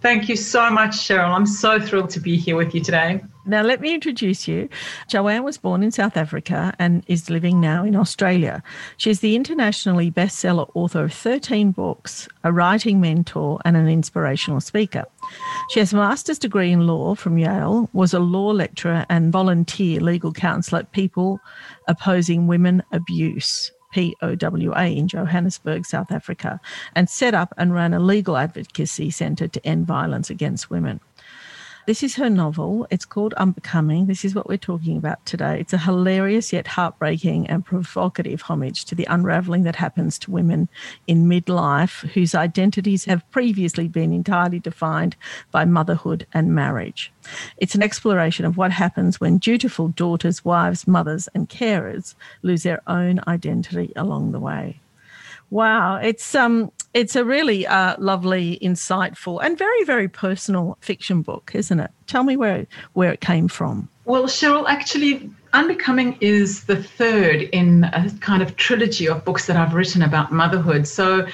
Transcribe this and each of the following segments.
Thank you so much, Cheryl. I'm so thrilled to be here with you today. Now, let me introduce you. Joanne was born in South Africa and is living now in Australia. She's the internationally bestseller author of 13 books, a writing mentor, and an inspirational speaker. She has a master's degree in law from Yale, was a law lecturer and volunteer legal counsel at People Opposing Women Abuse POWA in Johannesburg, South Africa, and set up and ran a legal advocacy centre to end violence against women. This is her novel. It's called Unbecoming. This is what we're talking about today. It's a hilarious yet heartbreaking and provocative homage to the unraveling that happens to women in midlife whose identities have previously been entirely defined by motherhood and marriage. It's an exploration of what happens when dutiful daughters, wives, mothers, and carers lose their own identity along the way. Wow, it's um it's a really uh, lovely, insightful, and very, very personal fiction book, isn't it? Tell me where where it came from. Well, Cheryl, actually, Unbecoming is the third in a kind of trilogy of books that I've written about motherhood. So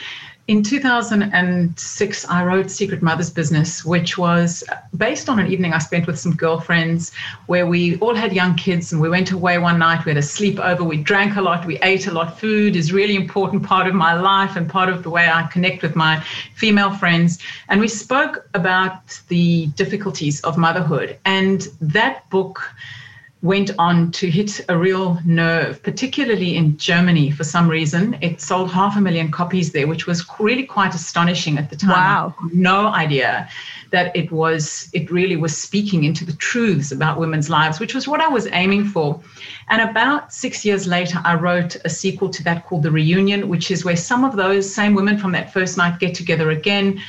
in 2006, I wrote Secret Mother's Business, which was based on an evening I spent with some girlfriends where we all had young kids and we went away one night. We had a sleepover. We drank a lot. We ate a lot. Food is really important part of my life and part of the way I connect with my female friends. And we spoke about the difficulties of motherhood. And that book went on to hit a real nerve, particularly in Germany for some reason. It sold half a million copies there, which was really quite astonishing at the time. Wow. no idea that it was it really was speaking into the truths about women's lives, which was what I was aiming for. And about six years later, I wrote a sequel to that called The Reunion, which is where some of those same women from that first night get together again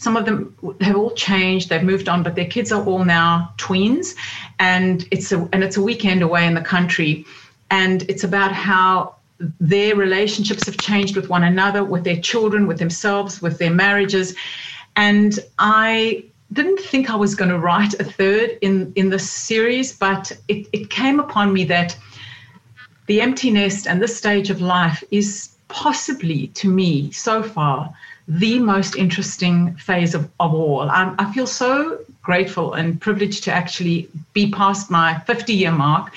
some of them have all changed they've moved on but their kids are all now tweens and it's a and it's a weekend away in the country. And it's about how their relationships have changed with one another with their children with themselves with their marriages. And i didn't think i was going to write a third in in this series but it, it came upon me that the empty nest and this stage of life is possibly to me so far the most interesting phase of, of all. I'm, I feel so grateful and privileged to actually be past my 50 year mark.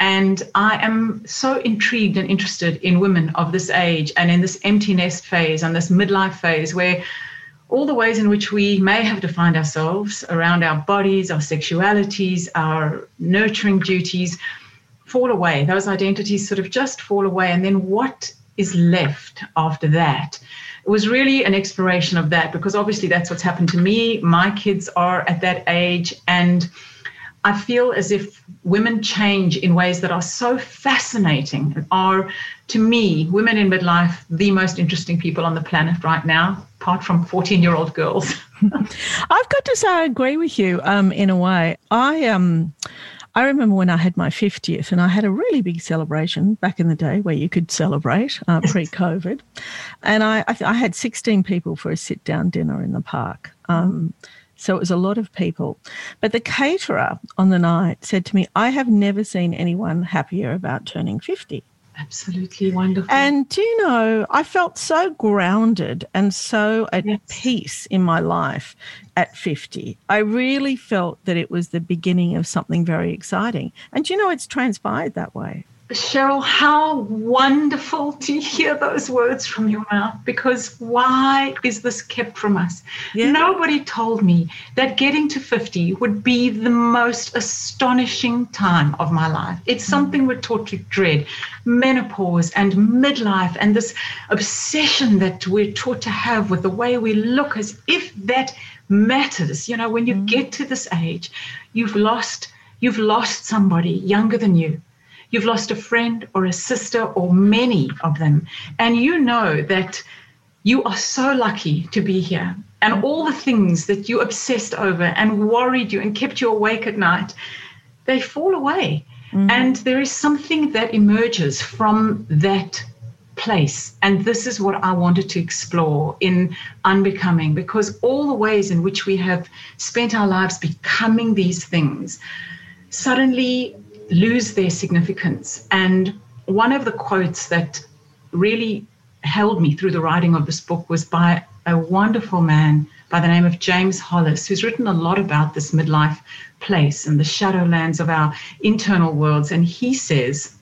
And I am so intrigued and interested in women of this age and in this empty nest phase and this midlife phase where all the ways in which we may have defined ourselves around our bodies, our sexualities, our nurturing duties fall away. Those identities sort of just fall away. And then what is left after that? It was really an exploration of that because obviously that's what's happened to me. My kids are at that age, and I feel as if women change in ways that are so fascinating and are, to me, women in midlife, the most interesting people on the planet right now, apart from 14 year old girls. I've got to say, I agree with you um, in a way. I um, I remember when I had my 50th and I had a really big celebration back in the day where you could celebrate uh, pre COVID. And I, I, I, had 16 people for a sit down dinner in the park. Um, so it was a lot of people. But the caterer on the night said to me, I have never seen anyone happier about turning 50. Absolutely wonderful. And do you know, I felt so grounded and so at yes. peace in my life at 50. I really felt that it was the beginning of something very exciting. And do you know, it's transpired that way. Cheryl, how wonderful to hear those words from your mouth because why is this kept from us? Yeah. Nobody told me that getting to 50 would be the most astonishing time of my life. It's mm. something we're taught to dread menopause and midlife and this obsession that we're taught to have with the way we look as if that matters. You know, when you mm. get to this age, you've lost. You've lost somebody younger than you You've lost a friend or a sister or many of them. And you know that you are so lucky to be here. And all the things that you obsessed over and worried you and kept you awake at night, they fall away. Mm-hmm. And there is something that emerges from that place. And this is what I wanted to explore in Unbecoming, because all the ways in which we have spent our lives becoming these things suddenly lose their significance. And one of the quotes that really held me through the writing of this book was by a wonderful man by the name of James Hollis, who's written a lot about this midlife place and the shadowlands of our internal worlds. And he says,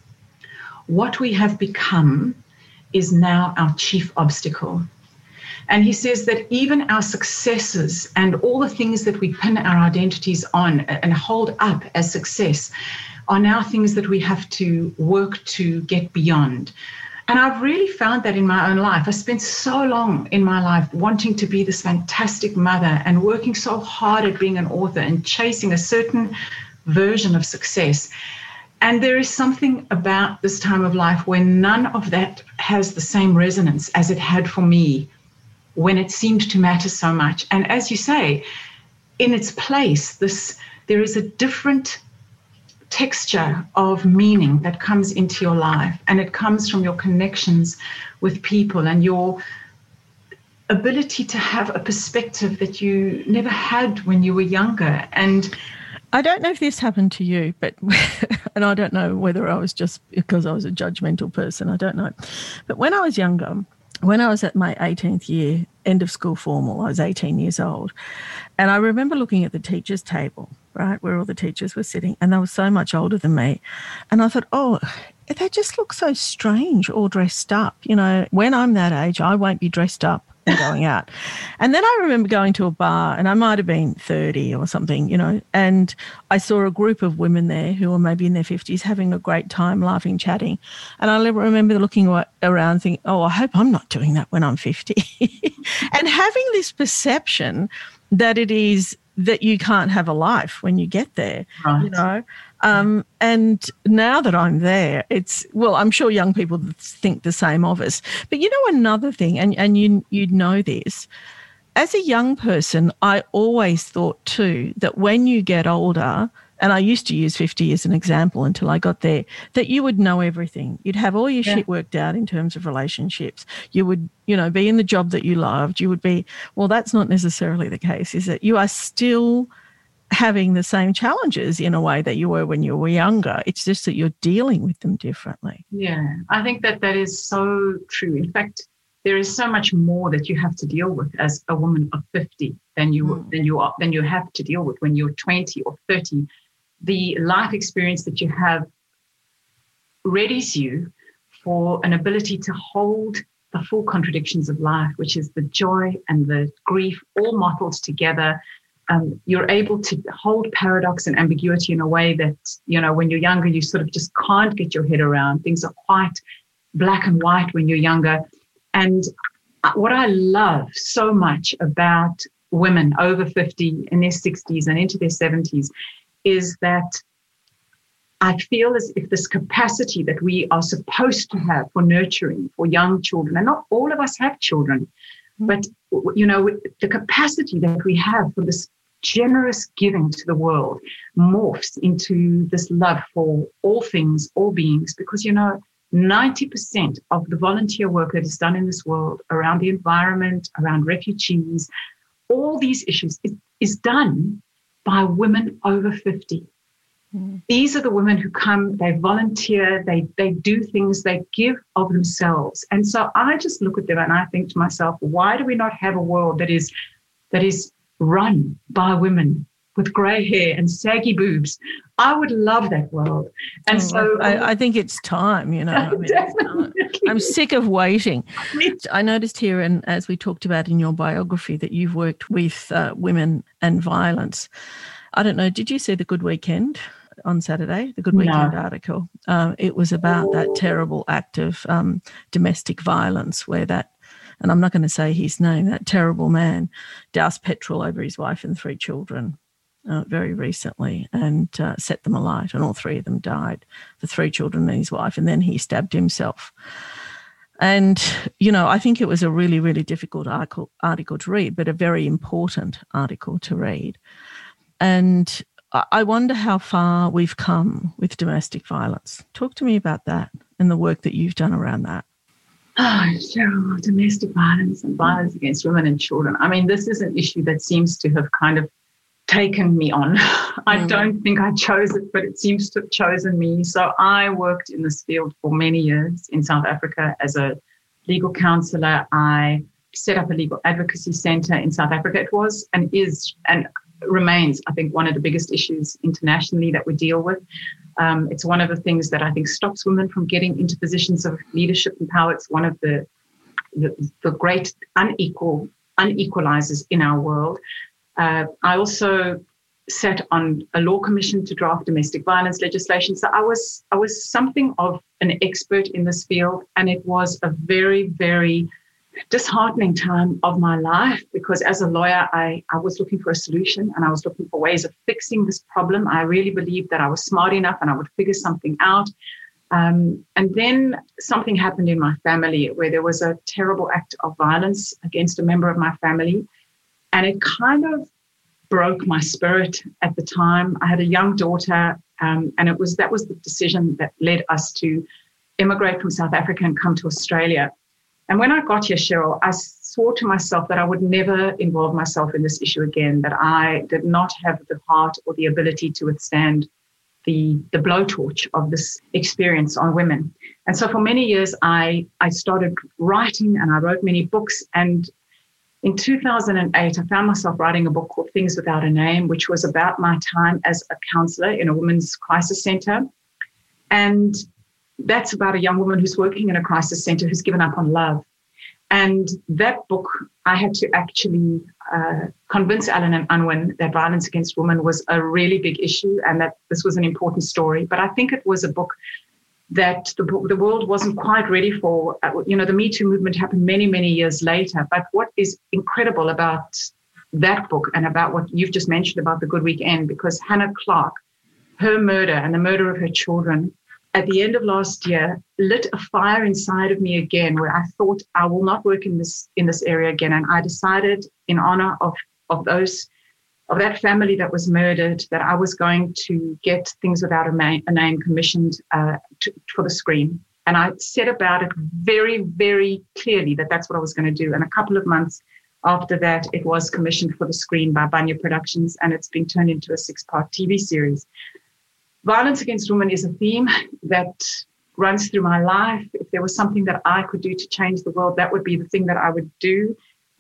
What we have become is now our chief obstacle. And he says that even our successes and all the things that we pin our identities on and hold up as success are now things that we have to work to get beyond. And I've really found that in my own life. I spent so long in my life wanting to be this fantastic mother and working so hard at being an author and chasing a certain version of success. And there is something about this time of life where none of that has the same resonance as it had for me when it seemed to matter so much. And as you say, in its place, this there is a different texture of meaning that comes into your life and it comes from your connections with people and your ability to have a perspective that you never had when you were younger and I don't know if this happened to you, but and I don't know whether I was just because I was a judgmental person. I don't know. But when I was younger, when I was at my 18th year, end of school formal, I was 18 years old. And I remember looking at the teacher's table, right, where all the teachers were sitting, and they were so much older than me. And I thought, oh, they just look so strange all dressed up. You know, when I'm that age, I won't be dressed up going out. And then I remember going to a bar, and I might have been 30 or something, you know, and I saw a group of women there who were maybe in their 50s having a great time, laughing, chatting. And I remember looking around thinking, oh, I hope I'm not doing that when I'm 50. and having this perception that it is that you can't have a life when you get there, right. you know. Um, and now that I'm there, it's well, I'm sure young people think the same of us. But you know, another thing, and and you you know this, as a young person, I always thought too that when you get older, and I used to use 50 as an example until I got there, that you would know everything. You'd have all your yeah. shit worked out in terms of relationships. You would, you know, be in the job that you loved. You would be, well, that's not necessarily the case, is it? You are still having the same challenges in a way that you were when you were younger. It's just that you're dealing with them differently. Yeah, I think that that is so true. In fact, there is so much more that you have to deal with as a woman of 50 than you mm. than you are than you have to deal with when you're 20 or 30 the life experience that you have readies you for an ability to hold the full contradictions of life, which is the joy and the grief all mottled together. Um, you're able to hold paradox and ambiguity in a way that, you know, when you're younger, you sort of just can't get your head around. Things are quite black and white when you're younger. And what I love so much about women over 50 in their 60s and into their 70s is that I feel as if this capacity that we are supposed to have for nurturing for young children, and not all of us have children, mm-hmm. but you know, the capacity that we have for this generous giving to the world morphs into this love for all things, all beings, because you know, 90% of the volunteer work that is done in this world around the environment, around refugees, all these issues is, is done by women over 50. Mm. These are the women who come, they volunteer, they, they do things, they give of themselves. And so I just look at them and I think to myself, why do we not have a world that is that is run by women with grey hair and saggy boobs. I would love that world. And oh, so I, I, think it's time, you know. I mean, I'm sick of waiting. I noticed here, and as we talked about in your biography, that you've worked with uh, women and violence. I don't know, did you see The Good Weekend? on Saturday, the Good Weekend no. article. Um, it was about that terrible act of um, domestic violence where that, and I'm not going to say his name, that terrible man doused petrol over his wife and three children uh, very recently and uh, set them alight, and all three of them died the three children and his wife, and then he stabbed himself. And, you know, I think it was a really, really difficult article, article to read, but a very important article to read. And I wonder how far we've come with domestic violence. Talk to me about that and the work that you've done around that. Oh, Cheryl, domestic violence and violence against women and children. I mean, this is an issue that seems to have kind of taken me on. I mm. don't think I chose it, but it seems to have chosen me. So I worked in this field for many years in South Africa as a legal counselor. I set up a legal advocacy center in South Africa. It was and is and remains, I think, one of the biggest issues internationally that we deal with. Um, it's one of the things that I think stops women from getting into positions of leadership and power. It's one of the the, the great unequal unequalizers in our world. Uh, I also sat on a law commission to draft domestic violence legislation. So I was I was something of an expert in this field, and it was a very very disheartening time of my life because as a lawyer I, I was looking for a solution and I was looking for ways of fixing this problem. I really believed that I was smart enough and I would figure something out. Um, and then something happened in my family where there was a terrible act of violence against a member of my family. And it kind of broke my spirit at the time. I had a young daughter, um, and it was that was the decision that led us to immigrate from South Africa and come to Australia. And when I got here, Cheryl, I swore to myself that I would never involve myself in this issue again, that I did not have the heart or the ability to withstand the, the blowtorch of this experience on women. And so for many years, I, I started writing and I wrote many books. And in 2008, I found myself writing a book called Things Without a Name, which was about my time as a counselor in a women's crisis center. And that's about a young woman who's working in a crisis center who's given up on love. And that book, I had to actually uh, convince Allen and Unwin that violence against women was a really big issue and that this was an important story. But I think it was a book that the, the world wasn't quite ready for. Uh, you know, the Me Too movement happened many, many years later. But what is incredible about that book and about what you've just mentioned about The Good Weekend, because Hannah Clarke, her murder and the murder of her children at the end of last year lit a fire inside of me again where I thought I will not work in this in this area again. And I decided in honor of of those of that family that was murdered that I was going to get things without a, ma- a name commissioned uh, to, for the screen. And I set about it very, very clearly that that's what I was going to do. And a couple of months after that, it was commissioned for the screen by Bunya Productions, and it's been turned into a six part TV series violence against women is a theme that runs through my life. If there was something that I could do to change the world, that would be the thing that I would do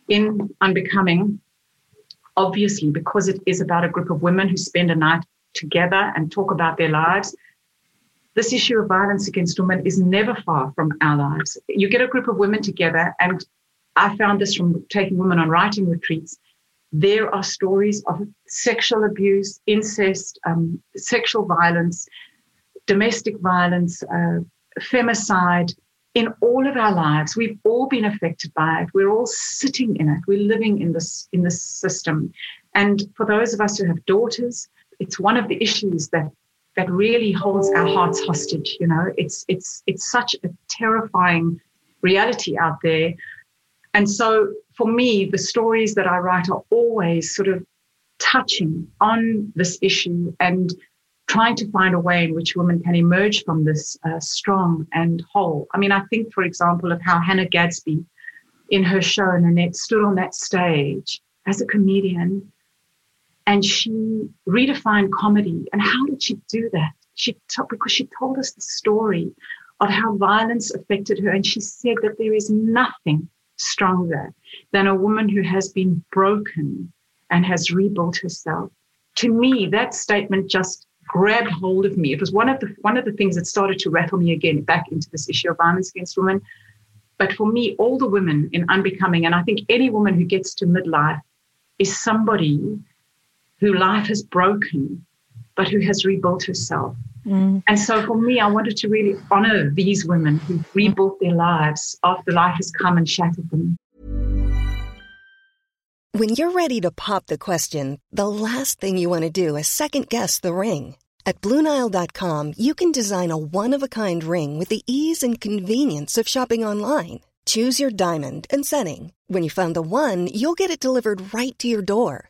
in Unbecoming. Obviously, because it is about a group of women who spend a night together and talk about their lives. This issue of violence against women is never far from our lives. You get a group of women together, and I found this from taking women on writing retreats there are stories of sexual abuse, incest, um, sexual violence, domestic violence, uh, femicide in all of our lives. We've all been affected by it. We're all sitting in it. We're living in this in this system. And for those of us who have daughters, it's one of the issues that that really holds our hearts hostage. You know, it's it's it's such a terrifying reality out there. And so for me, the stories that I write are always sort of touching on this issue and trying to find a way in which women can emerge from this uh, strong and whole. I mean, I think, for example, of how Hannah Gadsby in her show Nanette stood on that stage as a comedian and she redefined comedy. And how did she do that? She t- because she told us the story of how violence affected her, and she said that there is nothing stronger than a woman who has been broken and has rebuilt herself. to me, that statement just grabbed hold of me. It was one of the one of the things that started to rattle me again back into this issue of violence against women. But for me, all the women in unbecoming, and I think any woman who gets to midlife is somebody who life has broken, but who has rebuilt herself. Mm. And so for me, I wanted to really honor these women who rebuilt their lives after life has come and shattered them. When you're ready to pop the question, the last thing you want to do is second guess the ring. At Bluenile.com, you can design a one of a kind ring with the ease and convenience of shopping online. Choose your diamond and setting. When you find the one, you'll get it delivered right to your door.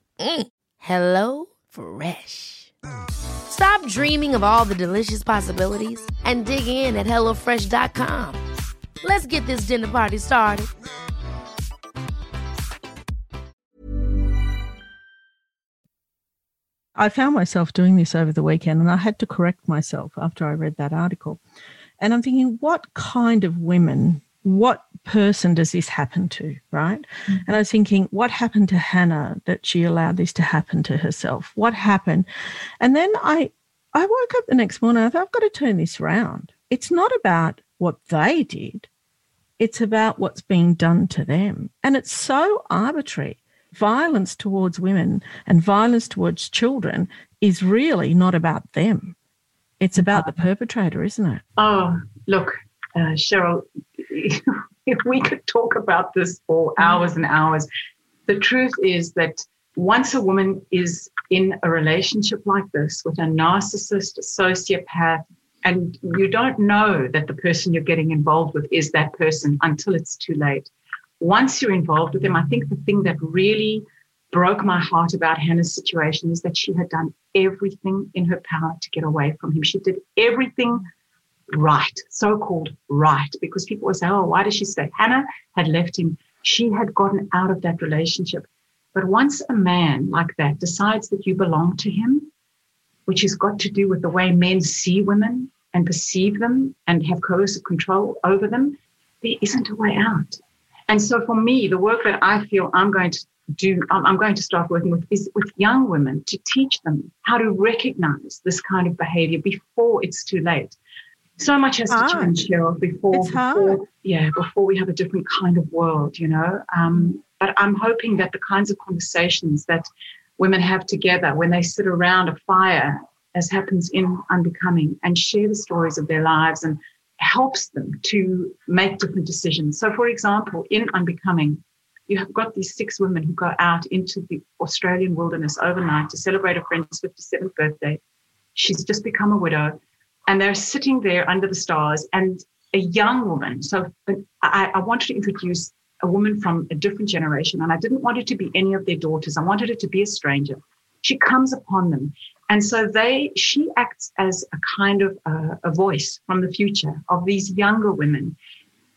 Mm. Hello Fresh. Stop dreaming of all the delicious possibilities and dig in at HelloFresh.com. Let's get this dinner party started. I found myself doing this over the weekend and I had to correct myself after I read that article. And I'm thinking, what kind of women, what person does this happen to, right? Mm-hmm. And I was thinking, what happened to Hannah that she allowed this to happen to herself? What happened? And then I I woke up the next morning, I thought, I've got to turn this around. It's not about what they did, it's about what's being done to them. And it's so arbitrary. Violence towards women and violence towards children is really not about them. It's about the perpetrator, isn't it? Oh, look, uh, Cheryl, if we could talk about this for hours and hours, the truth is that once a woman is in a relationship like this with a narcissist, a sociopath, and you don't know that the person you're getting involved with is that person until it's too late. Once you're involved with them, I think the thing that really broke my heart about Hannah's situation is that she had done everything in her power to get away from him. She did everything right, so called right, because people would say, oh, why did she stay? Hannah had left him. She had gotten out of that relationship. But once a man like that decides that you belong to him, which has got to do with the way men see women and perceive them and have coercive control over them, there isn't a way out. And so for me, the work that I feel I'm going to do I'm going to start working with is with young women to teach them how to recognize this kind of behavior before it's too late. So much has to change, Cheryl, before, before yeah, before we have a different kind of world, you know. Um, but I'm hoping that the kinds of conversations that women have together when they sit around a fire, as happens in Unbecoming, and share the stories of their lives and helps them to make different decisions. So, for example, in Unbecoming, you have got these six women who go out into the Australian wilderness overnight to celebrate a friend's 57th birthday. She's just become a widow, and they're sitting there under the stars. And a young woman, so I, I wanted to introduce a woman from a different generation, and I didn't want it to be any of their daughters. I wanted it to be a stranger. She comes upon them, and so they, she acts as a kind of uh, a voice from the future of these younger women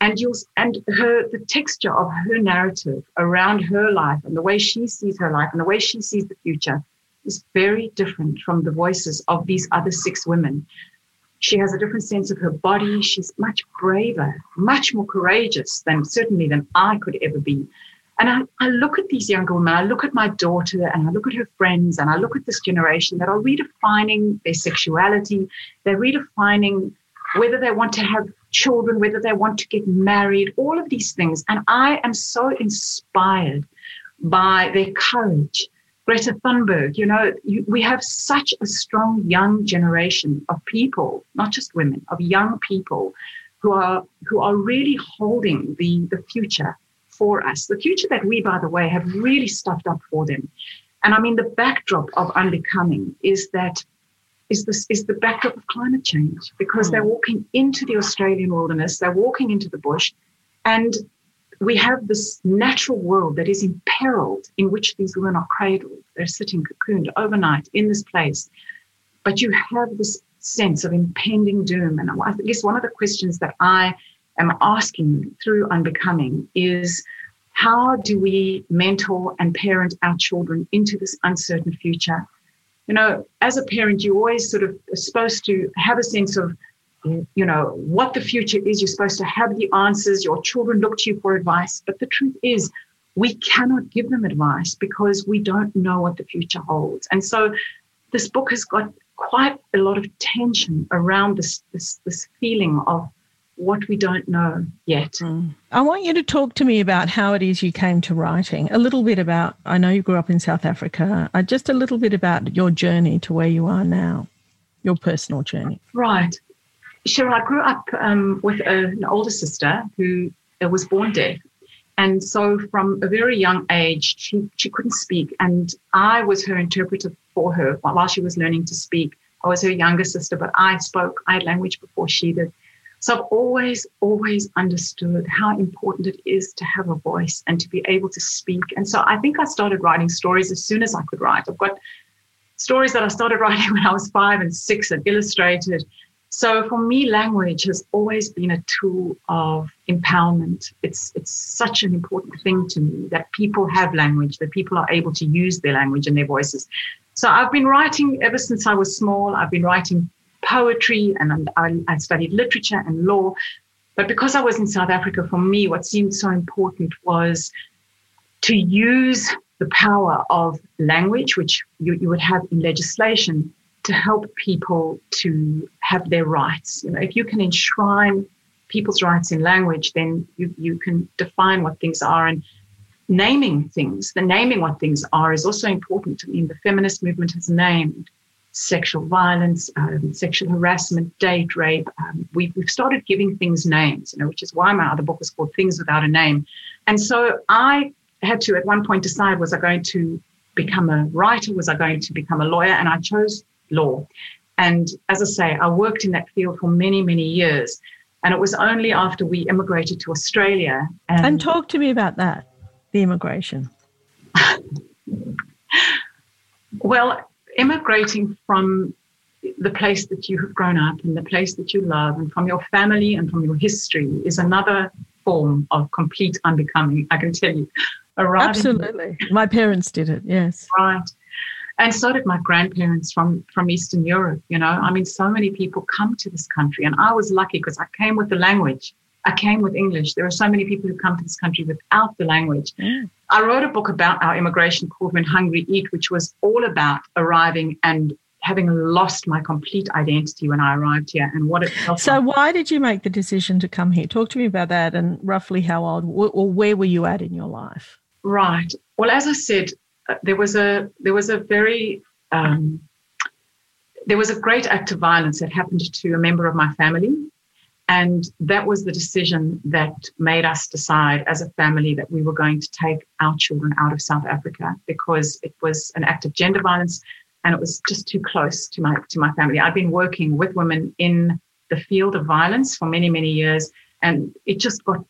and you'll and her the texture of her narrative around her life and the way she sees her life and the way she sees the future is very different from the voices of these other six women she has a different sense of her body she's much braver much more courageous than certainly than i could ever be and I, I look at these younger women, I look at my daughter and I look at her friends and I look at this generation that are redefining their sexuality. They're redefining whether they want to have children, whether they want to get married, all of these things. And I am so inspired by their courage. Greta Thunberg, you know, you, we have such a strong young generation of people, not just women, of young people who are who are really holding the, the future for us. The future that we, by the way, have really stuffed up for them. And I mean, the backdrop of unbecoming is that is this is the backdrop of climate change because mm. they're walking into the Australian wilderness, they're walking into the bush, and we have this natural world that is imperiled in which these women are cradled. They're sitting cocooned overnight in this place. But you have this sense of impending doom. And I guess one of the questions that I am asking through Unbecoming is how do we mentor and parent our children into this uncertain future? You know, as a parent, you're always sort of supposed to have a sense of you know, what the future is. You're supposed to have the answers. Your children look to you for advice. But the truth is, we cannot give them advice because we don't know what the future holds. And so this book has got quite a lot of tension around this, this, this feeling of what we don't know yet. Mm. I want you to talk to me about how it is you came to writing. A little bit about, I know you grew up in South Africa, uh, just a little bit about your journey to where you are now, your personal journey. Right. Sure, I grew up um, with a, an older sister who uh, was born deaf. And so from a very young age, she, she couldn't speak. And I was her interpreter for her while she was learning to speak. I was her younger sister, but I spoke, I had language before she did. So I've always, always understood how important it is to have a voice and to be able to speak. And so I think I started writing stories as soon as I could write. I've got stories that I started writing when I was five and six and illustrated. So for me, language has always been a tool of empowerment. It's it's such an important thing to me that people have language, that people are able to use their language and their voices. So I've been writing ever since I was small. I've been writing poetry and I, I studied literature and law. But because I was in South Africa, for me, what seemed so important was to use the power of language, which you, you would have in legislation, to help people to have their rights. You know, if you can enshrine people's rights in language, then you, you can define what things are and naming things. The naming what things are is also important. I mean, the feminist movement has named sexual violence, um, sexual harassment, date rape. Um, we've, we've started giving things names, you know, which is why my other book is called Things Without a Name. And so I had to at one point decide was I going to become a writer? Was I going to become a lawyer? And I chose law. And as I say, I worked in that field for many, many years. And it was only after we immigrated to Australia. And, and talk to me about that, the immigration. well, immigrating from the place that you have grown up and the place that you love and from your family and from your history is another form of complete unbecoming, I can tell you. Arriving Absolutely. My parents did it, yes. Right and so did my grandparents from from Eastern Europe. You know, I mean, so many people come to this country, and I was lucky because I came with the language. I came with English. There are so many people who come to this country without the language. Mm. I wrote a book about our immigration called When Hungry Eat, which was all about arriving and having lost my complete identity when I arrived here and what it felt So, like. why did you make the decision to come here? Talk to me about that and roughly how old or where were you at in your life? Right. Well, as I said, there was a there was a very um, there was a great act of violence that happened to a member of my family, and that was the decision that made us decide as a family that we were going to take our children out of South Africa because it was an act of gender violence, and it was just too close to my to my family. I've been working with women in the field of violence for many many years, and it just got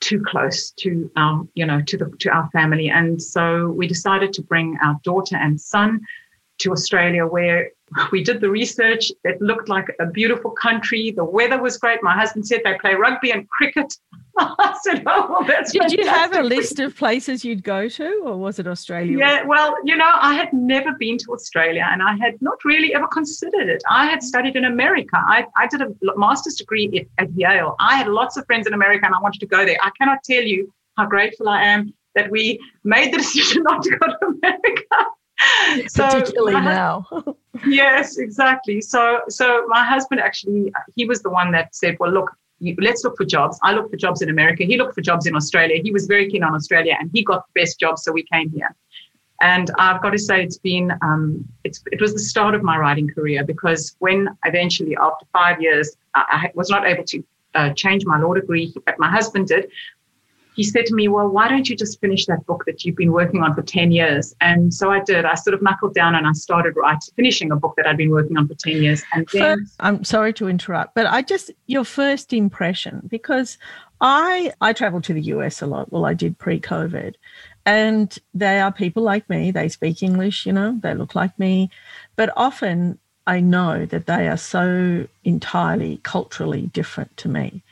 too close to our, you know, to the to our family. And so we decided to bring our daughter and son to Australia, where we did the research. It looked like a beautiful country. The weather was great. My husband said they play rugby and cricket. I said, "Oh, well, that's." Did fantastic. you have a list of places you'd go to, or was it Australia? Yeah, well, you know, I had never been to Australia, and I had not really ever considered it. I had studied in America. I, I did a master's degree at, at Yale. I had lots of friends in America, and I wanted to go there. I cannot tell you how grateful I am that we made the decision not to go to America. so particularly now. yes, exactly. So, so my husband actually, he was the one that said, "Well, look, you, let's look for jobs." I looked for jobs in America. He looked for jobs in Australia. He was very keen on Australia, and he got the best jobs, so we came here. And I've got to say, it's been um, it's it was the start of my writing career because when eventually, after five years, I, I was not able to uh, change my law degree, but my husband did. He said to me, Well, why don't you just finish that book that you've been working on for 10 years? And so I did. I sort of knuckled down and I started writing, finishing a book that I'd been working on for 10 years. And then. First, I'm sorry to interrupt, but I just, your first impression, because I, I travel to the US a lot. Well, I did pre COVID. And they are people like me. They speak English, you know, they look like me. But often I know that they are so entirely culturally different to me.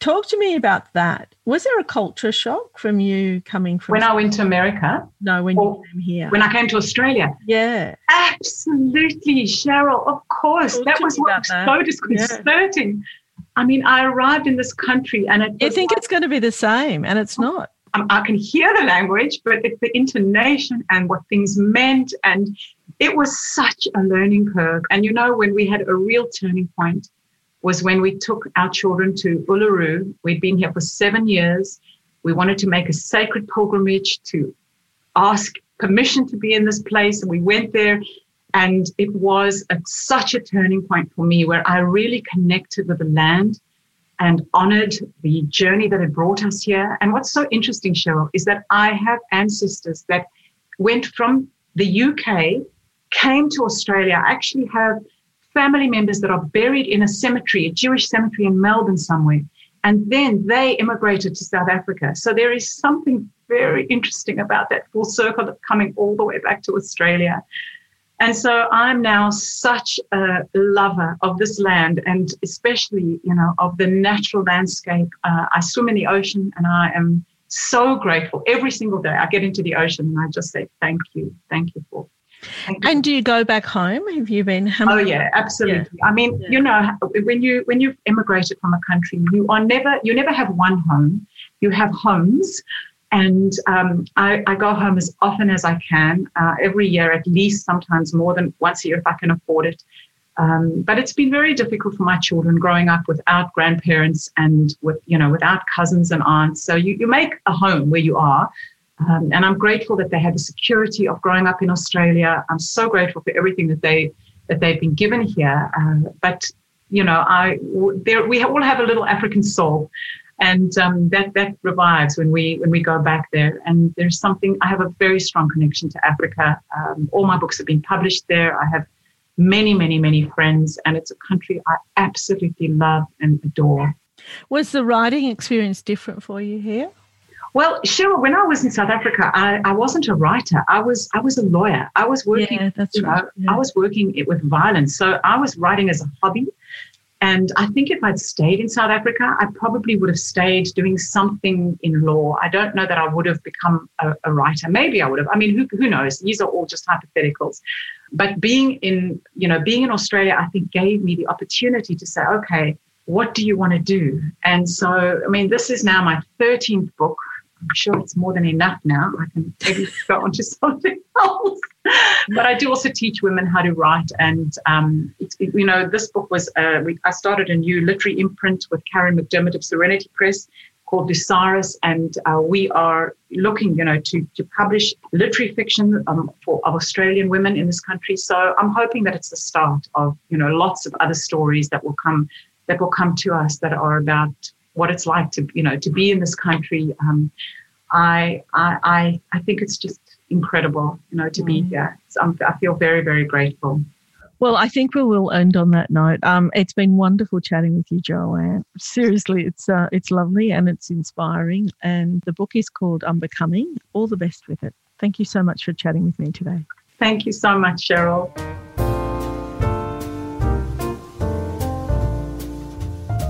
Talk to me about that. Was there a culture shock from you coming from when I went to America? No, when you came here. When I came to Australia. Yeah. Absolutely, Cheryl. Of course. Talk that was what was that. so disconcerting. I mean, I arrived in this country and it You think like- it's going to be the same, and it's not. um, I can hear the language, but it's the intonation and what things meant. And it was such a learning curve. And you know, when we had a real turning point was when we took our children to Uluru. We'd been here for seven years. We wanted to make a sacred pilgrimage to ask permission to be in this place. And we went there. And it was a, such a turning point for me where I really connected with the land and honored the journey that had brought us here. And what's so interesting, Cheryl, is that I have ancestors that went from the UK, came to Australia. I actually have family members that are buried in a cemetery, a Jewish cemetery in Melbourne somewhere. And then they immigrated to South Africa. So there is something very interesting about that full circle of coming all the way back to Australia. And so I'm now such a lover of this land and especially, you know, of the natural landscape. Uh, I swim in the ocean and I am so grateful every single day. I get into the ocean and I just say, thank you, thank you for. And do you go back home? Have you been? How Oh yeah, absolutely. I mean, Yeah. you know, when you when you've immigrated from a country, you are never you never have one home. You have homes, and um, I, I go home as often as I can uh, every year, at least sometimes more than once a year if I can afford it. Um, but it's been very difficult for my children growing up without grandparents and with you know without cousins and aunts. So you, you make a home where you are. Um, and I'm grateful that they had the security of growing up in Australia. I'm so grateful for everything that they that they've been given here. Uh, but you know, I we all have a little African soul, and um, that that revives when we when we go back there. And there's something I have a very strong connection to Africa. Um, all my books have been published there. I have many, many, many friends, and it's a country I absolutely love and adore. Was the writing experience different for you here? Well, Cheryl, when I was in South Africa, I, I wasn't a writer. I was I was a lawyer. I was working. Yeah, that's right. Yeah. I was working it with violence, so I was writing as a hobby. And I think if I'd stayed in South Africa, I probably would have stayed doing something in law. I don't know that I would have become a, a writer. Maybe I would have. I mean, who, who knows? These are all just hypotheticals. But being in, you know, being in Australia, I think gave me the opportunity to say, okay, what do you want to do? And so, I mean, this is now my 13th book. I'm sure it's more than enough now. I can maybe go on to something else. But I do also teach women how to write. And, um, it's, it- you know, this book was, uh, we, I started a new literary imprint with Karen McDermott of Serenity Press called Lucaris. And uh, we are looking, you know, to, to publish literary fiction um, for Australian women in this country. So I'm hoping that it's the start of, you know, lots of other stories that will come that will come to us that are about what it's like to you know to be in this country. Um, I, I I I think it's just incredible, you know, to be here. So I'm, I feel very very grateful. Well, I think we will end on that note. Um, it's been wonderful chatting with you, Joanne. Seriously, it's uh, it's lovely and it's inspiring. And the book is called Unbecoming. All the best with it. Thank you so much for chatting with me today. Thank you so much, Cheryl.